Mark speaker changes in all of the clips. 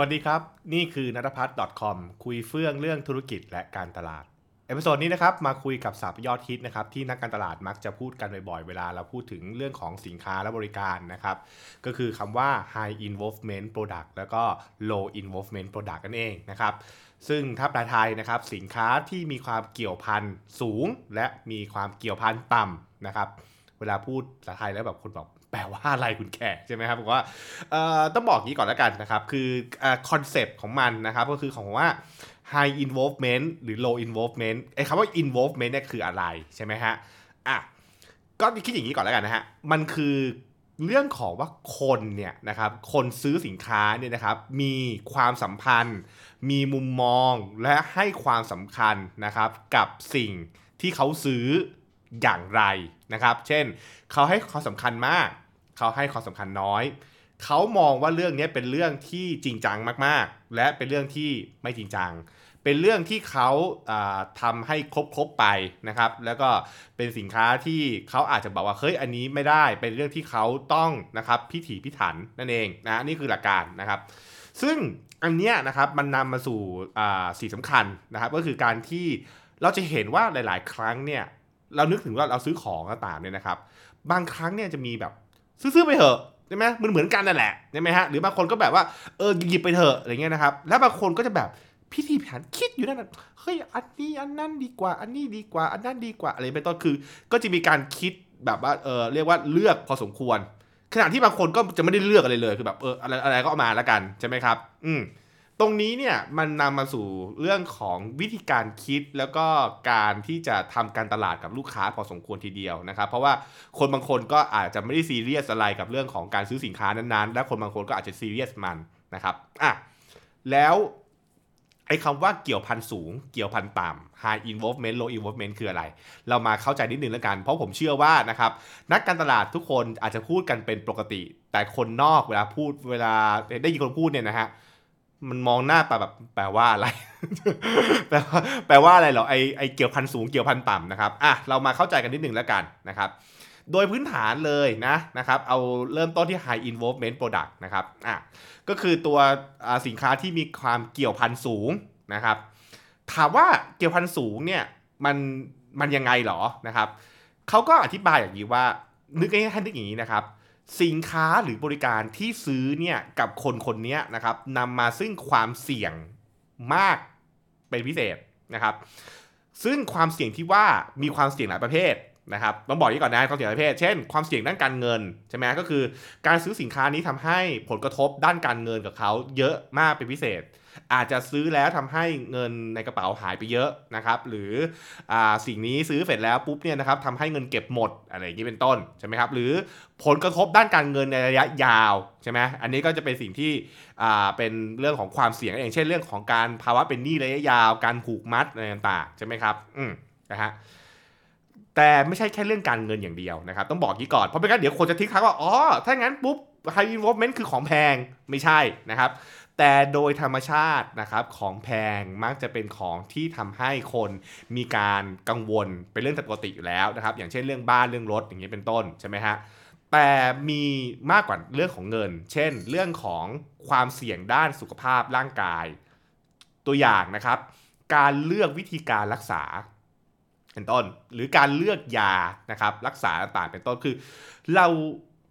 Speaker 1: สวัสดีครับ นี่คือนัทพัฒน์ .com คุยเฟื่องเรื่องธุรกิจและการตลาด episode นี้นะครับมาคุยกับศัพท์ยอดฮิตนะครับที่นักการตลาดมักจะพูดกันบ่อยๆ เวลาเราพูดถึงเรื่องของสินค้าและบริการนะครับ ก็คือคำว่า high involvement product แล้วก็ low involvement product นั่นเองนะครับซึ่งถ้าแปลไทยนะครับสินค้าที่มีความเกี่ยวพันสูง และมีความเกี่ยวพันต่ำนะครับ เวลาพูดภาษาไทยแล้วแบบคนบอกแปลว่าอะไรคุณแขกใช่ไหมครับบอกว่าต้องบอกงี้ก่อนแล้วกันนะครับ คือ concept ของมันนะครับ ก็คือของว่า high involvement หรือ low involvement ไอ้คำว่า involvement เนี่ยคืออะไรใช่ไหมฮะอะก็คิดอย่างนี้ก่อนแล้วกันนะฮะมันคือเรื่องของว่าคนเนี่ยนะครับคนซื้อสินค้าเนี่ยนะครับมีความสัมพันธ์ มีมุมมองและให้ความสำคัญนะครับกับสิ่งที่เขาซื้ออย่างไร นะครับ เช่น เขาให้ความสำคัญมาก เขาให้ความสำคัญน้อย เขามองว่าเรื่องนี้เป็นเรื่องที่จริงจังมากๆ และเป็นเรื่องที่ไม่จริงจัง เป็นเรื่องที่เขาทำให้ครบๆไปนะครับ แล้วก็เป็นสินค้าที่เขาอาจจะบอกว่าเฮ้ยอันนี้ไม่ได้ เป็นเรื่องที่เขาต้องนะครับพิถีพิถันนั่นเองนะนี่คือหลักการนะครับ ซึ่งอันเนี้ยนะครับมันนำมาสู่สิ่งสำคัญนะครับ ก็คือการที่เราจะเห็นว่าหลาย ๆ ครั้งเนี่ย เรานึกถึงว่าเราซื้อของต่างเนี่ยนะครับ บางครั้งเนี่ยจะมีแบบซื้อๆไปเถอะใช่ไหมมันเหมือนกันนั่นแหละใช่ไหมฮะหรือบางคนก็แบบว่าเออหยิบไปเถอะอะไรเงี้ยนะครับ แล้วบางคนก็จะแบบพิธีแผนคิดอยู่นั่นเฮ้ยอันนี้อันนั้นดีกว่า อันนี้ดีกว่า อันนั้นดีกว่าอะไรเป็นต้นคือ ก็จะมีการคิดแบบว่าเออเรียกว่าเลือกพอสมควรขณะที่บางคนก็จะไม่ได้เลือกอะไรเลยคือแบบเอออะไรอะไรก็เอามาแล้วกันใช่ไหมครับ อืม ตรงนี้เนี่ยมันนำมาสู่เรื่องของวิธีการคิดแล้วก็การที่จะทำการตลาดกับลูกค้าพอสมควรทีเดียวนะครับ เพราะว่าคนบางคนก็อาจจะไม่ได้ซีเรียสอะไรกับเรื่องของการซื้อสินค้านั้นๆ และคนบางคนก็อาจจะซีเรียสมันนะครับอะแล้วไอ้คำว่าเกี่ยวพันสูง เกี่ยวพันต่ำ high involvement low involvement คืออะไร เรามาเข้าใจนิดนึงแล้วกัน เพราะผมเชื่อว่านะครับนักการตลาดทุกคนอาจจะพูดกันเป็นปกติ แต่คนนอกเวลาพูดเวลาได้ยินคนพูดเนี่ยนะฮะ มันมองหน้าแปแบบแปลว่าอะไร แปลว่าแปลว่าอะไรเหรอไอไอเกี่ยวพันสูงเกี่ยวพันต่ำนะครับอะเรามาเข้าใจกันนิดหนึ่งแล้วกันนะครับโดยพื้นฐานเลยนะนะครับเอาเริ่มต้นที่ high involvement product นะครับอะก็คือตัวสินค้าที่มีความเกี่ยวพันสูงนะครับ ถามว่าเกี่ยวพันสูงเนี่ยมันมันยังไงหรอนะครับเขาก็อธิบายอย่างนี้ว่านึกให้ท่านนึกอย่างนี้นะครับ สินค้าหรือบริการที่ซื้อเนี่ยกับคนคนนี้นะครับนำมาซึ่งความเสี่ยงมากเป็นพิเศษนะครับ ซึ่งความเสี่ยงที่ว่ามีความเสี่ยงหลายประเภทนะครับต้องบอกนี้ก่อนนะความเสี่ยงหลายประเภท เช่น ความเสี่ยงด้านการเงินใช่ไหมก็คือ การซื้อสินค้านี้ทำให้ผลกระทบด้านการเงินกับเขาเยอะมากเป็นพิเศษ อาจจะซื้อแล้วทำให้เงินในกระเป๋าหายไปเยอะนะครับหรืออสิ่งนี้ซื้อเสร็จแล้วปุ๊บเนี่ยนะครับทำให้เงินเก็บหมดอะไรอย่างนี้เป็นต้นใช่ไหมครับหรือผลกระทบด้านการเงินในระยะยาวใช่ไหมอันนี้ก็จะเป็นสิ่งที่เป็นเรื่องของความเสี่ยงอย่างเช่นเรื่องของการภาวะเป็นหนี้ระยะยาว การผูกมัดอะไรต่างๆใช่ไหมครับอืมนะฮะแต่ไม่ใช่แค่เรื่องการเงินอย่างเดียวนะครับ ต้องบอกกี้ก่อน เพราะไม่งั้นเดี๋ยวคนจะทิ้งท้ายว่า อ๋อ ถ้างั้นปุ๊บ high involvement คือของแพงไม่ใช่นะครับ แต่โดยธรรมชาตินะครับของแพงมักจะเป็นของที่ทำให้คนมีการกังวลเป็นเรื่องปกติอยู่แล้วนะครับ อย่างเช่นเรื่องบ้านเรื่องรถอย่างนี้เป็นต้นใช่ไหมฮะแต่มีมากกว่าเรื่องของเงิน เช่น เรื่องของความเสี่ยงด้านสุขภาพร่างกาย ตัวอย่างนะครับ การเลือกวิธีการรักษาเป็นต้น หรือการเลือกยานะครับรักษาต่างเป็นต้นคือ เรา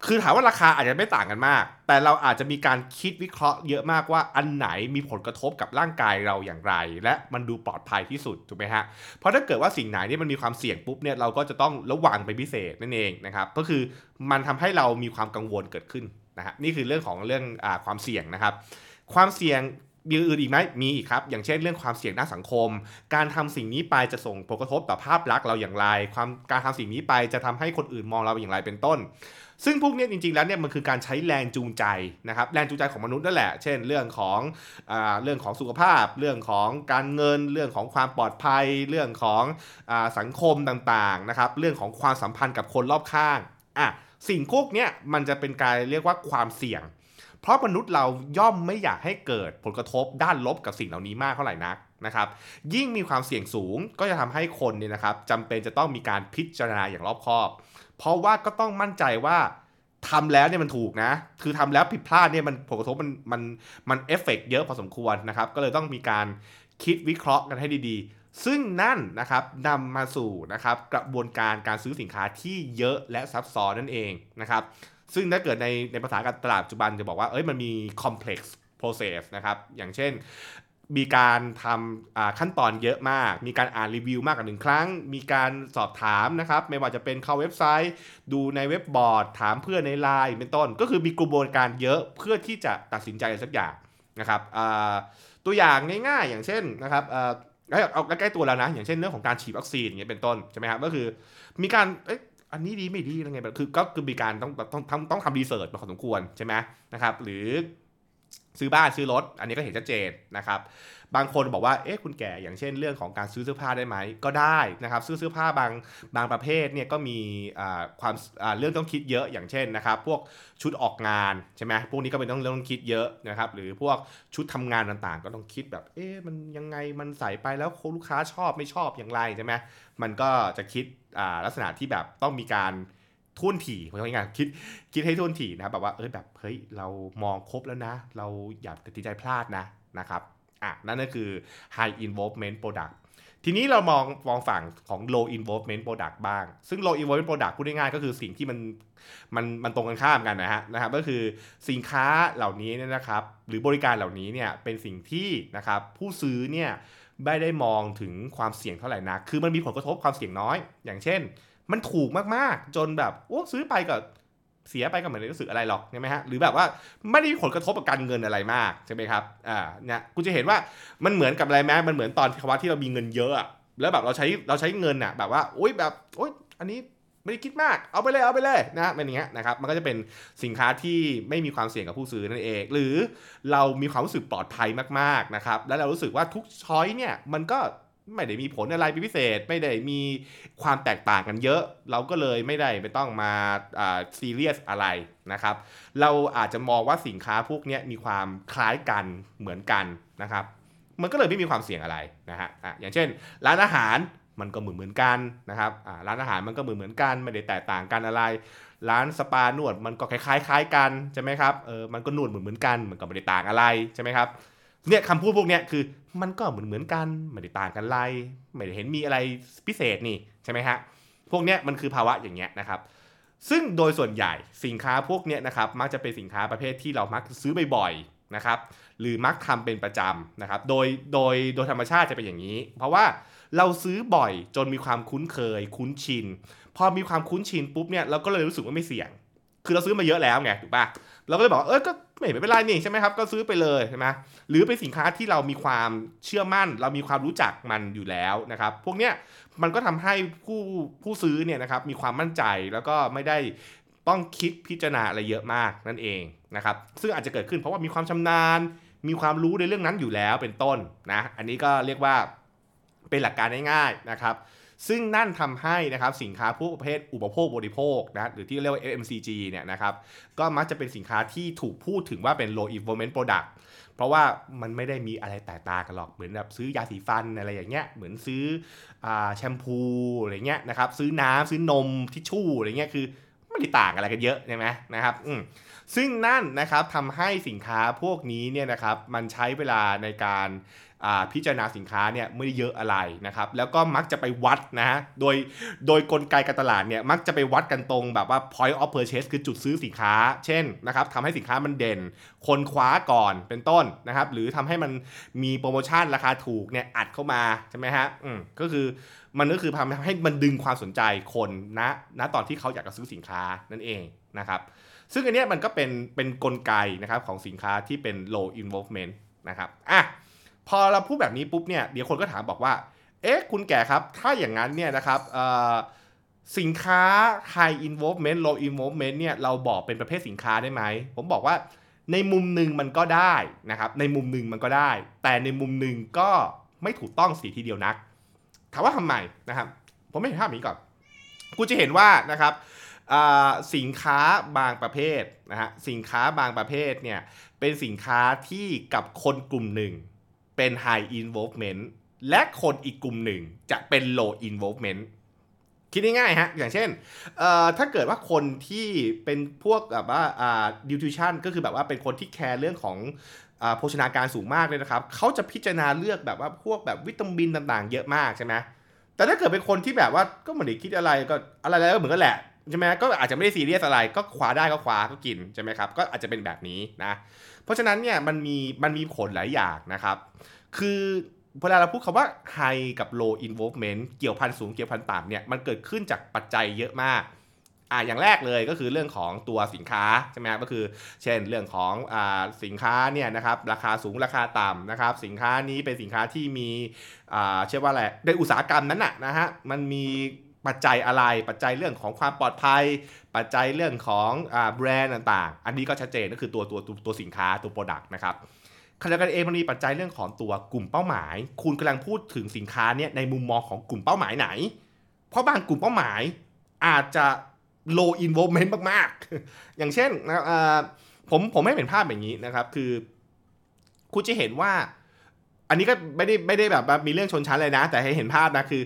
Speaker 1: คือถามว่าราคาอาจจะไม่ต่างกันมาก แต่เราอาจจะมีการคิดวิเคราะห์เยอะมากว่าอันไหนมีผลกระทบกับร่างกายเราอย่างไร และมันดูปลอดภัยที่สุดถูกไหมฮะ เพราะถ้าเกิดว่าสิ่งไหนที่มันมีความเสี่ยงปุ๊บเนี่ยเราก็จะต้องระวังไปพิเศษนั่นเองนะครับก็คือมันทำให้เรามีความกังวลเกิดขึ้นนะฮะนี่คือเรื่องของเรื่องอความเสี่ยงนะครับ ความเสี่ยงมีอื่นอีกไหมมีอีกครับ อย่างเช่นเรื่องความเสี่ยงด้านสังคม การทำสิ่งนี้ไปจะส่งผลกระทบต่อภาพลักษณ์เราอย่างไร ความการทำสิ่งนี้ไปจะทำให้คนอื่นมองเราอย่างไรเป็นต้น ซึ่งพวกนี้จริงๆแล้วเนี่ยมันคือการใช้แรงจูงใจนะครับแรงจูงใจของมนุษย์นั่นแหละ เช่น เรื่องของอเรื่องของสุขภาพ เรื่องของการเงิน เรื่องของความปลอดภัย เรื่องของอสังคมต่างๆนะครับเรื่องของความสัมพันธ์กับคนรอบข้างอะสิ่งพวกนี้มันจะเป็นการเรียกว่าความเสี่ยง เพราะมนุษย์เราย่อมไม่อยากให้เกิดผลกระทบด้านลบกับสิ่งเหล่านี้มากเท่าไหร่นักนะครับยิ่งมีความเสี่ยงสูงก็จะทำให้คนเนี่ยนะครับจำเป็นจะต้องมีการพิจารณาอย่างรอบคอบ เพราะว่าก็ต้องมั่นใจว่าทำแล้วเนี่ยมันถูกนะ คือทำแล้วผิดพลาดเนี่ยมันผลกระทบมันมันมันเอฟเฟกเยอะพอสมควรนะครับ ก็เลยต้องมีการคิดวิเคราะห์กันให้ดีๆ ซึ่งนั่นนะครับนำมาสู่นะครับกระบวนการการซื้อสินค้าที่เยอะและซับซ้อนนั่นเองนะครับ ซึ่งถ้าเกิดในในภาษาการตลาดปัจจุบันจะบอกว่าเอ้ยมันมี complex process นะครับ อย่างเช่น มีการทำขั้นตอนเยอะมาก มีการอ่านรีวิวมากกว่าหนึ่งครั้ง มีการสอบถามนะครับ ไม่ว่าจะเป็นเข้าเว็บไซต์ ดูในเว็บบอร์ด ถามเพื่อนในไลน์เป็นต้น ก็คือมีกระบวนการเยอะเพื่อที่จะตัดสินใจสักอย่างนะครับตัวอย่างง่ายๆ อย่างเช่นนะครับเอาใกล้ๆตัวแล้วนะ อย่างเช่นเรื่องของการฉีดวัคซีนเงี้ยเป็นต้นใช่ไหมครับก็คือมีการอันนี้ดีไม่ดีอะไรเงี้ยคือก็คือมีการต้องต้องต้องต้องทำรีเสิร์ชมาพอสมควรใช่ไหมนะครับหรือ ซื้อบ้านซื้อรถ อันนี้ก็เห็นชัดเจนนะครับบางคนบอกว่า เอ๊ะ คุณแก่ อย่างเช่นเรื่องของการซื้อเสื้อผ้าได้ไหม ก็ได้นะครับ ซื้อเสื้อผ้าบางบางประเภทเนี่ยก็มีความเรื่องต้องคิดเยอะ อย่างเช่นนะครับ พวกชุดออกงานใช่ไหมพวกนี้ก็เป็นต้องเรื่องต้องคิดเยอะนะครับ หรือพวกชุดทำงานต่างๆ ก็ต้องคิดแบบ เอ๊ะ มันยังไง มันใส่ไปแล้วลูกค้าชอบไม่ชอบอย่างไรใช่ไหมมันก็จะคิดลักษณะที่แบบต้องมีการ ทุ่นถี่เพราะงั้นคิดคิดให้ทุ่นถี่นะแบบว่าเออแบบเฮ้ยเรามองครบแล้วนะ เราอย่าตัดสินใจพลาดนะนะครับอะนั่นก็คือ high involvement product ทีนี้เรามองมองฝั่งของ low involvement product บ้าง ซึ่ง low involvement product พูดง่ายๆก็คือสิ่งที่มันมันมันตรงกันข้ามกันนะฮะนะครับก็คือสินค้าเหล่านี้เนี่ยนะครับ หรือบริการเหล่านี้เนี่ยเป็นสิ่งที่นะครับผู้ซื้อเนี่ยไม่ได้มองถึงความเสี่ยงเท่าไหร่นักคือมันมีผลกระทบความเสี่ยงน้อย อย่างเช่น มันถูกมากๆ จนแบบโอ้ซื้อไปก็เสียไปก็เหมือนรู้สึกอะไรหรอกใช่ไหมฮะหรือแบบว่าไม่ได้มีผลกระทบกับการเงินอะไรมากใช่ไหมครับอ่าเนี่ยกูจะเห็นว่ามันเหมือนกับอะไรไหมมันเหมือนตอนภาวะที่เรามีเงินเยอะแล้วแบบเราใช้เราใช้เงินอะแบบว่าโอ๊ยแบบโอ๊ยอันนี้ไม่ได้คิดมากเอาไปเลยเอาไปเลยนะเป็นอย่างเงี้ยนะครับมันก็จะเป็นสินค้าที่ไม่มีความเสี่ยงกับผู้ซื้อนั่นเอง หรือเรามีความรู้สึกปลอดภัยมากๆนะครับแล้วเรารู้สึกว่าทุกช้อยเนี่ยมันก็ ไม่ได้มีผลอะไรเป็นพิเศษ ไม่ได้มีความแตกต่างกันเยอะ เราก็เลยไม่ได้ไม่ต้องมาซีเรียสอะไรนะครับ เราอาจจะมองว่าสินค้าพวกนี้มีความคล้ายกันเหมือนกันนะครับ มันก็เลยไม่มีความเสี่ยงอะไรนะฮะะอย่างเช่น ร้านอาหารมันก็เหมือนเหมือนกันนะครับร้านอาหารมันก็เหมือนเหมือนกัน ไม่ได้แตกต่างกันอะไร ร้านสปานวดมันก็คล้ายๆคล้ายกันใช่ไหมครับเออมันก็นวดเหมือนเหมือนกันมันก็ไม่ได้ต่างอะไรใช่ไหมครับ เนี่ยคำพูดพวกเนี้ยคือมันก็เหมือนเหมือนกันไม่ได้ต่างกันไรไม่ได้เห็นมีอะไรพิเศษนี่ใช่ไหมฮะพวกเนี้ยมันคือภาวะอย่างเงี้ยนะครับ ซึ่งโดยส่วนใหญ่สินค้าพวกเนี้ยนะครับมักจะเป็นสินค้าประเภทที่เรามักซื้อบ่อยๆนะครับหรือมักทำเป็นประจำนะครับโดยโดยโดยธรรมชาติจะเป็นอย่างนี้ เพราะว่าเราซื้อบ่อยจนมีความคุ้นเคย คุ้นชิน พอมีความคุ้นชินปุ๊บเนี่ยเราก็เลยรู้สึกว่าไม่เสี่ยง คือเราซื้อมาเยอะแล้วไงถูกปะ เราก็เลยบอกเออก็ไม่เป็นไรนี่ใช่ไหมครับก็ซื้อไปเลยใช่ไหมหรือเป็นสินค้าที่เรามีความเชื่อมั่น เรามีความรู้จักมันอยู่แล้วนะครับ พวกเนี้ยมันก็ทำให้ผู้ผู้ซื้อเนี่ยนะครับมีความมั่นใจแล้วก็ไม่ได้ต้องคิดพิจารณาอะไรเยอะมากนั่นเองนะครับ ซึ่งอาจจะเกิดขึ้นเพราะว่ามีความชำนาญ มีความรู้ในเรื่องนั้นอยู่แล้วเป็นต้นนะ อันนี้ก็เรียกว่าเป็นหลักการง่ายๆนะครับ ซึ่งนั่นทำให้นะครับสินค้าพวกประเภทอุปโภคบริโภคนะหรือที่เรียกว่า FMCG เนี่ยนะครับก็มักจะเป็นสินค้าที่ถูกพูดถึงว่าเป็น low involvement product เพราะว่ามันไม่ได้มีอะไรแตกต่างกันหรอกเหมือนแบบซื้อยาสีฟันอะไรอย่างเงี้ยเหมือนซื้อแชมพูอะไรเงี้ยนะครับซื้อน้ำซื้อนมทิชชู่อะไรเงี้ยคือไม่ได้ต่างอะไรกันเยอะใช่ไหมนะครับอืซึ่งนั่นนะครับทำให้สินค้าพวกนี้เนี่ยนะครับมันใช้เวลาในการพิจารณาสินค้าเนี่ยไม่ได้เยอะอะไรนะครับแล้วก็มักจะไปวัดนะฮะโดยโดยกลไกการตลาดเนี่ยมักจะไปวัดกันตรงแบบว่า point of purchase คือจุดซื้อสินค้า เช่นนะครับทำให้สินค้ามันเด่น คนคว้าก่อนเป็นต้นนะครับหรือทำให้มันมีโปรโมชั่นราคาถูกเนี่ยอัดเข้ามาใช่ไหมฮะอืมก็คือมันก็คือทำให้มันดึงความสนใจคนนะณตอนที่เขาอยากจะซื้อสินค้านั่นเองนะครับซึ่งอันนี้มันก็เป็นเป็นนกลไกนะครับของสินค้าที่เป็น low involvement นะครับอะ พอเราพูดแบบนี้ปุ๊บเนี่ยเดี๋ยวคนก็ถามบอกว่า เอ๊ะคุณแก่ครับ ถ้าอย่างนั้นเนี่ยนะครับสินค้า high involvement low involvement เนี่ยเราบอกเป็นประเภทสินค้าได้ไหม ผมบอกว่าในมุมหนึ่งมันก็ได้นะครับ ในมุมหนึ่งมันก็ได้ แต่ในมุมหนึ่งก็ไม่ถูกต้องสีทีเดียวนัก ถามว่าทำไมนะครับ ผมไม่เห็นภาพนี้ก่อน กูจะเห็นว่านะครับสินค้าบางประเภทนะฮะสินค้าบางประเภทเนี่ยเป็นสินค้าที่กับคนกลุ่มหนึ่ง เป็น high involvement และคนอีกกลุ่มหนึ่งจะเป็น low involvement คิดง่ายๆฮะ อย่างเช่น ถ้าเกิดว่าคนที่เป็นพวกแบบว่าดิวทิชันก็คือแบบว่าเป็นคนที่แคร์เรื่องของอโภชนาการสูงมากเลยนะครับ เขาจะพิจารณาเลือกแบบว่าพวกแบบวิตามินต่างๆ เยอะมากใช่ไหมแต่ถ้าเกิดเป็นคนที่แบบว่าก็ไม่ได้คิดอะไรก็อะไรแล้วก็เหมือนกันแหละใช่ไหมก็อาจจะไม่ได้ซีเรียสอะไรก็คว้าได้ก็คว้าก็กินใช่ไหมครับ ก็อาจจะเป็นแบบนี้นะ เพราะฉะนั้นเนี่ยมันมีมันมีผลหลายอย่างนะครับ คือเวลาเราพูดคำว่า high กับ low involvement เกี่ยวพันสูงเกี่ยวพันต่ำเนี่ยมันเกิดขึ้นจากปัจจัยเยอะมากอ่าอย่างแรกเลยก็คือเรื่องของตัวสินค้าใช่ไหมครับก็คือ เช่นเรื่องของอ่าสินค้าเนี่ยนะครับราคาสูงราคาต่ำนะครับ สินค้านี้เป็นสินค้าที่มีอ่าเชื่อว่าอะไรในอุตสาหกรรมนั้นน่ะนะฮะมันมี ปัจจัยอะไร ปัจจัยเรื่องของความปลอดภัย ปัจจัยเรื่องของอแบรนด์ต่างๆ อันนี้ก็ชัดเจนก็คือตัวตัวตัวสินค้าตัวโปรดักต์นะครับขณะเดียวกันเองมันมีปัจจัยเรื่องของตัวกลุ่มเป้าหมาย คุณกำลังพูดถึงสินค้าเนี่ยในมุมมองของกลุ่มเป้าหมายไหน เพราะบางกลุ่มเป้าหมายอาจจะ low involvement มากๆ อย่างเช่นนะผมผมไม่เห็นภาพอย่างนี้นะครับ คือคุณจะเห็นว่า อันนี้ก็ไม่ได้ไม่ได้แบบมีเรื่องชนชั้นเลยนะ แต่ให้เห็นภาพนะคือ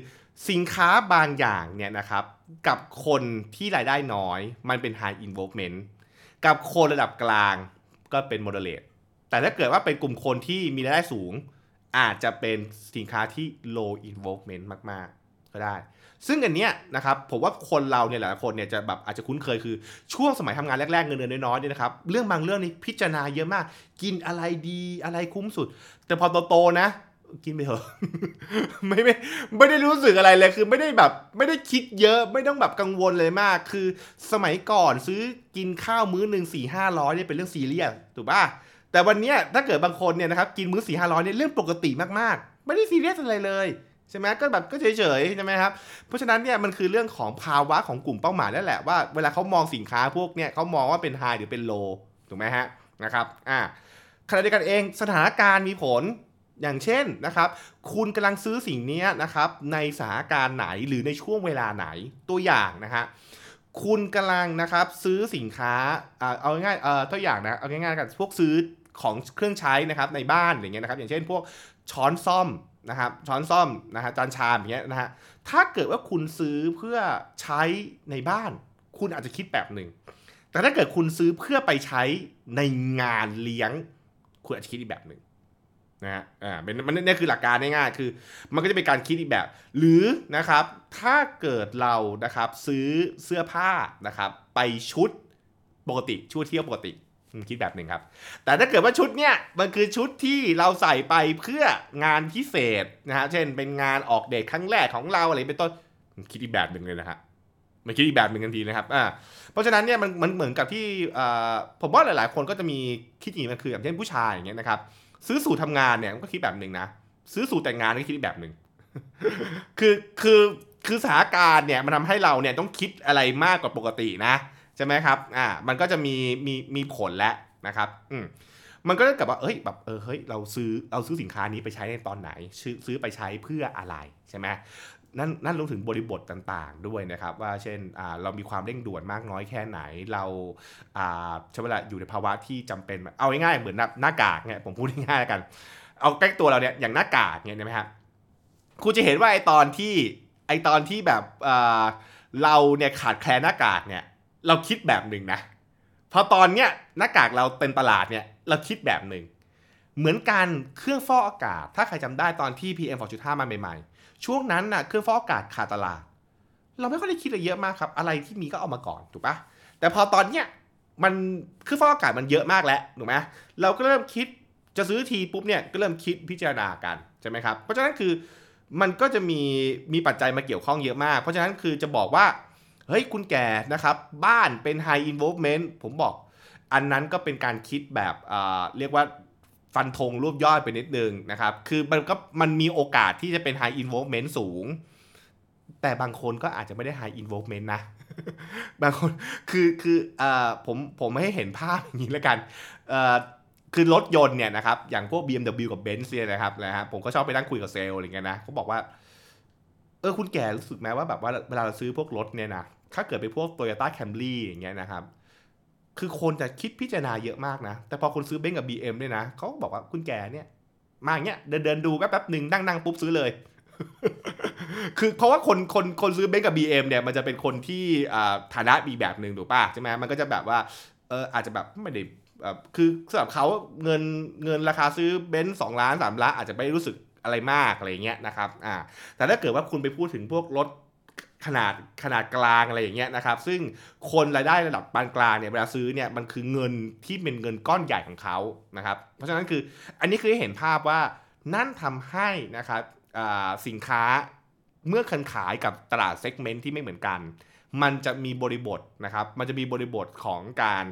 Speaker 1: สินค้าบางอย่างเนี่ยนะครับกับคนที่รายได้น้อย มันเป็น high involvement กับคนระดับกลางก็เป็น moderate แต่ถ้าเกิดว่าเป็นกลุ่มคนที่มีรายได้สูง อาจจะเป็นสินค้าที่ low involvement มาก ๆ ก็ได้ ซึ่งอันเนี้ยนะครับผมว่าคนเราเนี่ยหลายคนเนี่ยจะแบบอาจจะคุ้นเคยคือช่วงสมัยทำงานแรก ๆ เงินเดือนน้อยๆเนี่ยนะครับเรื่องบางเรื่องนี่พิจารณาเยอะมาก กินอะไรดีอะไรคุ้มสุด แต่พอโตๆนะ กินไปเถอะไม่ไม่ไม่ได้รู้สึกอะไรเลยคือไม่ได้แบบไม่ได้คิดเยอะไม่ต้องแบบกังวลเลยมาก คือสมัยก่อนซื้อกินข้าวมื้อหนึ่งสี่ห้าร้อยเนี่ยเป็นเรื่องซีเรียสถูกป่ะแต่วันนี้ถ้าเกิดบางคนเนี่ยนะครับกินมื้อสี่ห้าร้อยเนี่ยเรื่องปกติมากๆ ไม่ได้ซีเรียสอะไรเลยใช่ไหมก็แบบก็เฉยๆใช่ไหมครับเพราะฉะนั้นเนี่ยมันคือเรื่องของภาวะของกลุ่มเป้าหมายนั่นแหละว่าเวลาเขามองสินค้าพวกเนี่ยเขามองว่าเป็นไฮหรือเป็นโลถูกไหมฮะนะครับอ่าขณะเดียวกันเองสถานการณ์มีผล อย่างเช่นนะครับ คุณกำลังซื้อสิ่งนี้นะครับ ในสถานการณ์ไหนหรือในช่วงเวลาไหนตัวอย่างนะฮะคุณกำลังนะครับซื้อสินค้าเอาง่ายๆเอ่อตัวอย่างนะเอาง่ายๆกันพวกซื้อของเครื่องใช้นะครับในบ้านอย่างเงี้ยนะครับ อย่างเช่นพวกช้อนซ่อมนะครับช้อนซ่อมนะฮะจานชามอย่างเงี้ยนะฮะถ้าเกิดว่าคุณซื้อเพื่อใช้ในบ้าน คุณอาจจะคิดแบบหนึ่งแต่ถ้าเกิดคุณซื้อเพื่อไปใช้ในงานเลี้ยง คุณอาจจะคิดอีกแบบหนึ่ง นะฮะอ่าเป็นมันนี่คือหลักการง่ายๆคือ มันก็จะเป็นการคิดอีกแบบ หรือนะครับถ้าเกิดเรานะครับซื้อเสื้อผ้านะครับไปชุดปกติชุดเที่ยวปกติคิดแบบหนึ่งครับ แต่ถ้าเกิดว่าชุดเนี้ยมันคือชุดที่เราใส่ไปเพื่องานพิเศษนะฮะเช่นเป็นงานออกเดทครั้งแรกของเราอะไรเป็นต้นคิดอีกแบบหนึ่งเลยนะฮะมันคิดอีกแบบหนึ่งทันทีนะครับอ่าเพราะฉะนั้นเนี่ยมันมันเหมือนกับที่อ่าผมว่าหลาย ๆ คนก็จะมีคิดอย่างนี้มันคืออย่างเช่นผู้ชายอย่างเงี้ยนะครับ ซื้อสูตรทำงานเนี่ยมันก็คิดแบบหนึ่งนะ ซื้อสูตรแต่งงานก็คิดแบบหนึ่งคือคือคือสถานการณ์เนี่ยมันทำให้เราเนี่ยต้องคิดอะไรมากกว่าปกตินะใช่ไหมครับอ่ามันก็จะมีมีมีผลแล้วนะครับอืมมันก็กับว่าเอ้ยแบบเออเฮ้ยเราซื้อเราซื้อสินค้านี้ไปใช้ในตอนไหนซื้อซื้อไปใช้เพื่ออะไรใช่ไหม นั่นนั่นรวมถึงบริบทต่างๆ ด้วยนะครับว่าเช่นเรามีความเร่งด่วนมากน้อยแค่ไหน เราใช้เวลาอยู่ในภาวะที่จำเป็น เอาง่ายๆเหมือนหน้ากากเนี่ยผมพูดง่ายๆแล้วกัน เอาใกล้ตัวเราเนี่ยอย่างหน้ากากเนี่ยใช่ไหมครับคุณจะเห็นว่าไอตอนที่ไอตอนที่แบบเราเนี่ยขาดแคลนหน้ากากเนี่ยเราคิดแบบหนึ่งนะพอตอนเนี้ยหน้ากากเราเต็มตลาดเนี่ยเราคิดแบบหนึ่งเหมือนกันเครื่องฟอกอากาศ ถ้าใครจำได้ตอนที่ PM 2.5 มาใหม่ๆ ช่วงนั้นน่ะเครื่องฟอกอากาศขาดตลาด เราไม่ค่อยได้คิดอะไรเยอะมากครับ อะไรที่มีก็เอามาก่อนถูกปะแต่พอตอนเนี้ยมันเครื่องฟอกอากาศมันเยอะมากแล้วถูกไหมเราก็เริ่มคิดจะซื้อทีปุ๊บเนี่ยก็เริ่มคิดพิจารณากันใช่ไหมครับเพราะฉะนั้นคือมันก็จะมีมีปัจจัยมาเกี่ยวข้องเยอะมาก เพราะฉะนั้นคือจะบอกว่าเฮ้ยคุณแก่นะครับ บ้านเป็น high involvement ผมบอก อันนั้นก็เป็นการคิดแบบเอ่อเรียกว่า ฟันธงรวบยอดไปนิดนึงนะครับ คือมันก็มันมีโอกาสที่จะเป็น high involvement สูง แต่บางคนก็อาจจะไม่ได้ high involvement นะ บางคน คือ คือเอ่อผมผมไม่ให้เห็นภาพอย่างนี้แล้วกันเอ่อคือรถยนต์เนี่ยนะครับ อย่างพวก BMW กับ Benz เนี่ยนะครับนะฮะผมก็ชอบไปนั่งคุยกับเซลล์อะไรเงี้ยนะเขาบอกว่า เออคุณแขกรู้สึกไหมว่าแบบว่าเวลาเราซื้อพวกรถเนี่ยนะ ถ้าเกิดไปพวก Toyota Camry อย่างเงี้ยนะครับ คือคนจะคิดพิจารณาเยอะมากนะ แต่พอคุณซื้อเบนซ์กับ BM ด้วยนะเขาบอกว่าคุณแขกเนี่ย มาอย่างเงี้ยเดินเดินดูแป๊บแป๊บหนึ่งนั่งนั่งปุ๊บซื้อเลย คือเพราะว่าคนคนคนซื้อเบนซ์กับ BM เนี่ยมันจะเป็นคนที่ฐานะมีแบบหนึ่งถูกป่ะใช่ไหมมันก็จะแบบว่าเอออาจจะแบบไม่ได้คือสำหรับเขาเงินเงินราคาซื้อเบนซ์สองล้านสามล้านอาจจะไม่รู้สึกอะไรมากอะไรเงี้ยนะครับ อ่า แต่ถ้าเกิดว่าคุณไปพูดถึงพวกรถ ขนาดขนาดกลางอะไรอย่างเงี้ยนะครับ ซึ่งคนรายได้ระดับปานกลางเนี่ยเวลาซื้อเนี่ยมันคือเงินที่เป็นเงินก้อนใหญ่ของเขานะครับ เพราะฉะนั้นคืออันนี้คือเห็นภาพว่านั่นทำให้นะครับสินค้าเมื่อคันขายกับตลาดเซกเมนต์ที่ไม่เหมือนกัน มันจะมีบริบทนะครับ มันจะมีบริบทของการ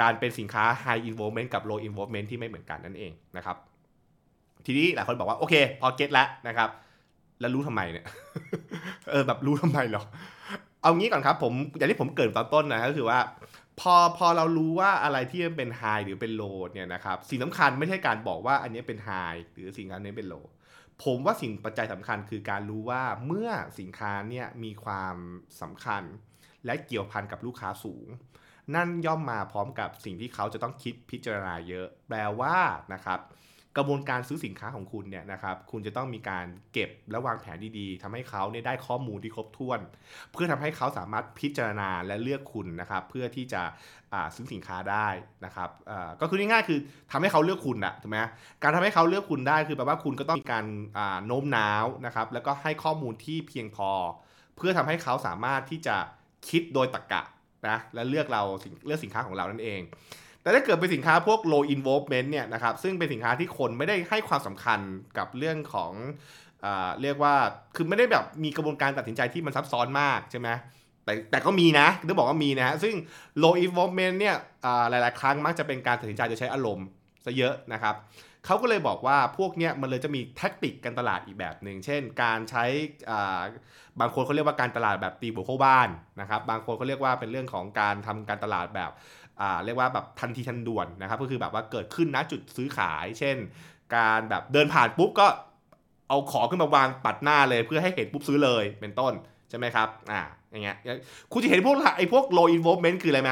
Speaker 1: การเป็นสินค้า high involvement กับ low involvement ที่ไม่เหมือนกันนั่นเองนะครับ ทีนี้หลายคนบอกว่าโอเค พอเก็ตแล้วนะครับ แล้วรู้ทำไมเนี่ย เออแบบรู้ทำไมหรอ เอางี้ก่อนครับ ผมอย่างที่ผมเกิดตอนต้นนะก็คือว่า พอพอเรารู้ว่าอะไรที่มันเป็น high หรือเป็น low เนี่ยนะครับสิ่งสำคัญไม่ใช่การบอกว่าอันนี้เป็น high หรือสินค้านี้เป็น low ผมว่าสิ่งปัจจัยสำคัญคือการรู้ว่าเมื่อสินค้าเนี่ยมีความสำคัญ และเกี่ยวพันกับลูกค้าสูง นั่นย่อมมาพร้อมกับสิ่งที่เขาจะต้องคิดพิจารณาเยอะ แปลว่านะครับ กระบวนการซื้อสินค้าของคุณเนี่ยนะครับคุณจะต้องมีการเก็บและวางแผนดีๆทำให้เขาเนี่ยได้ข้อมูลที่ครบถ้วน เพื่อทำให้เขาสามารถพิจารณาและเลือกคุณนะครับเพื่อที่จะซื้อสินค้าได้นะครับก็คือง่ายๆคือทำให้เขาเลือกคุณอะถูกไหมการทำให้เขาเลือกคุณได้คือแปลว่าคุณก็ต้องมีการาโน้มน้าวนะครับแล้วก็ให้ข้อมูลที่เพียงพอ เพื่อทำให้เขาสามารถที่จะคิดโดยตรรกะนะและเลือกเราเลือกสินค้าของเรานั่นเอง แต่ถ้าเกิดเป็นสินค้าพวก low involvement เนี่ยนะครับซึ่งเป็นสินค้าที่คนไม่ได้ให้ความสำคัญกับเรื่องของอเรียกว่าคือไม่ได้แบบมีกระบวนการตัดสินใจที่มันซับซ้อนมากใช่ไหมแต่แต่ก็มีนะต้องบอกว่ามีนะฮะซึ่ง low involvement เนี่ยหลาย ๆ ครั้งมักจะเป็นการตัดสินใจโดยใช้อารมณ์ซะเยอะนะครับเขาก็เลยบอกว่าพวกเนี้ยมันเลยจะมีแท็กติกการตลาดอีกแบบหนึ่ง เช่น การใช้บางคนเขาเรียกว่าการตลาดแบบตีบุกเข้าบ้านนะครับ บางคนเขาเรียกว่าเป็นเรื่องของการทำการตลาดแบบ เรียกว่าแบบทันทีทันด่วนนะครับก็คือแบบว่าเกิดขึ้นณจุดซื้อขาย เช่น การแบบเดินผ่านปุ๊บก็เอาของขึ้นมาวางปัดหน้าเลยเพื่อให้เห็นปุ๊บซื้อเลยเป็นต้นใช่ไหมครับอ่าอย่างเงี้ยคุณจะเห็นพวกไอ้พวก low involvement คืออะไรไหม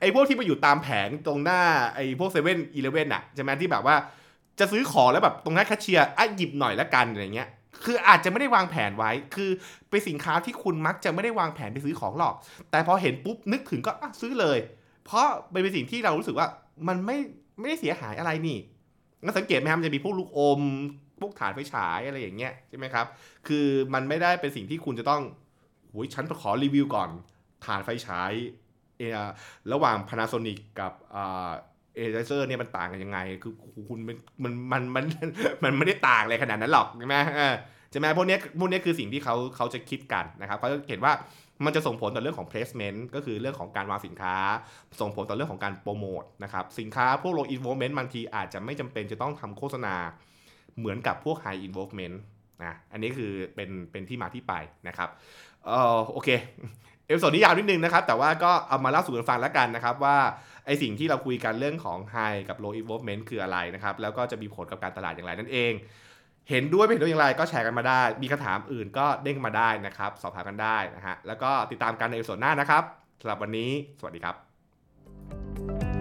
Speaker 1: ไอ้พวกที่มาอยู่ตามแผงตรงหน้าไอ้พวกเซเว่นอีเลเว่นอะใช่ไหมที่แบบว่าจะซื้อของแล้วแบบตรงหน้าแคชเชียร์อะหยิบหน่อยละกันอะไรเงี้ยคืออาจจะไม่ได้วางแผนไว้ คือเป็นสินค้าที่คุณมักจะไม่ได้วางแผนไปซื้อของหรอก แต่พอเห็นปุ๊บนึกถึงก็อะซื้อเลย เพราะมันเป็นสิ่งที่เรารู้สึกว่ามันไม่ไม่ได้เสียหายอะไรนี่งั้นสังเกตไหมครับมันจะมีพวกลูกอมพวกฐานไฟฉายอะไรอย่างเงี้ยใช่ไหมครับ คือมันไม่ได้เป็นสิ่งที่คุณจะต้องโอ้ยฉันขอรีวิวก่อนฐานไฟฉายเอ่อระหว่าง Panasonic กับเอเจเซอร์เนี่ยมันต่างกันยังไง คือคุณมันมันมันมันมันไม่ได้ต่างอะไรขนาดนั้นหรอกใช่ไหมใช่ไหมพวกเนี้ยพวกเนี้ยคือสิ่งที่เขาเขาจะคิดกันนะครับเขาจะเห็นว่า มันจะส่งผลต่อเรื่องของ placement ก็คือเรื่องของการวางสินค้า ส่งผลต่อเรื่องของการโปรโมทนะครับสินค้าพวก low involvement บางทีอาจจะไม่จำเป็นจะต้องทำโฆษณาเหมือนกับพวก high involvement นะอันนี้คือเป็นเป็นที่มาที่ไปนะครับเออโอเค episode นี้ยาวนิดนึงนะครับ แต่ว่าก็เอามาเล่าสู่กันฟังแล้วกันนะครับ ว่าไอสิ่งที่เราคุยกันเรื่องของ high กับ low involvement คืออะไรนะครับ แล้วก็จะมีผลกับการตลาดอย่างไรนั่นเอง เห็นด้วยไม่เห็นด้วยอย่างไรก็แชร์กันมาได้ มีคำถามอื่นก็เด้งมาได้นะครับ สอบถามกันได้นะฮะ แล้วก็ติดตามกันในส่วนหน้านะครับสำหรับวันนี้ สวัสดีครับ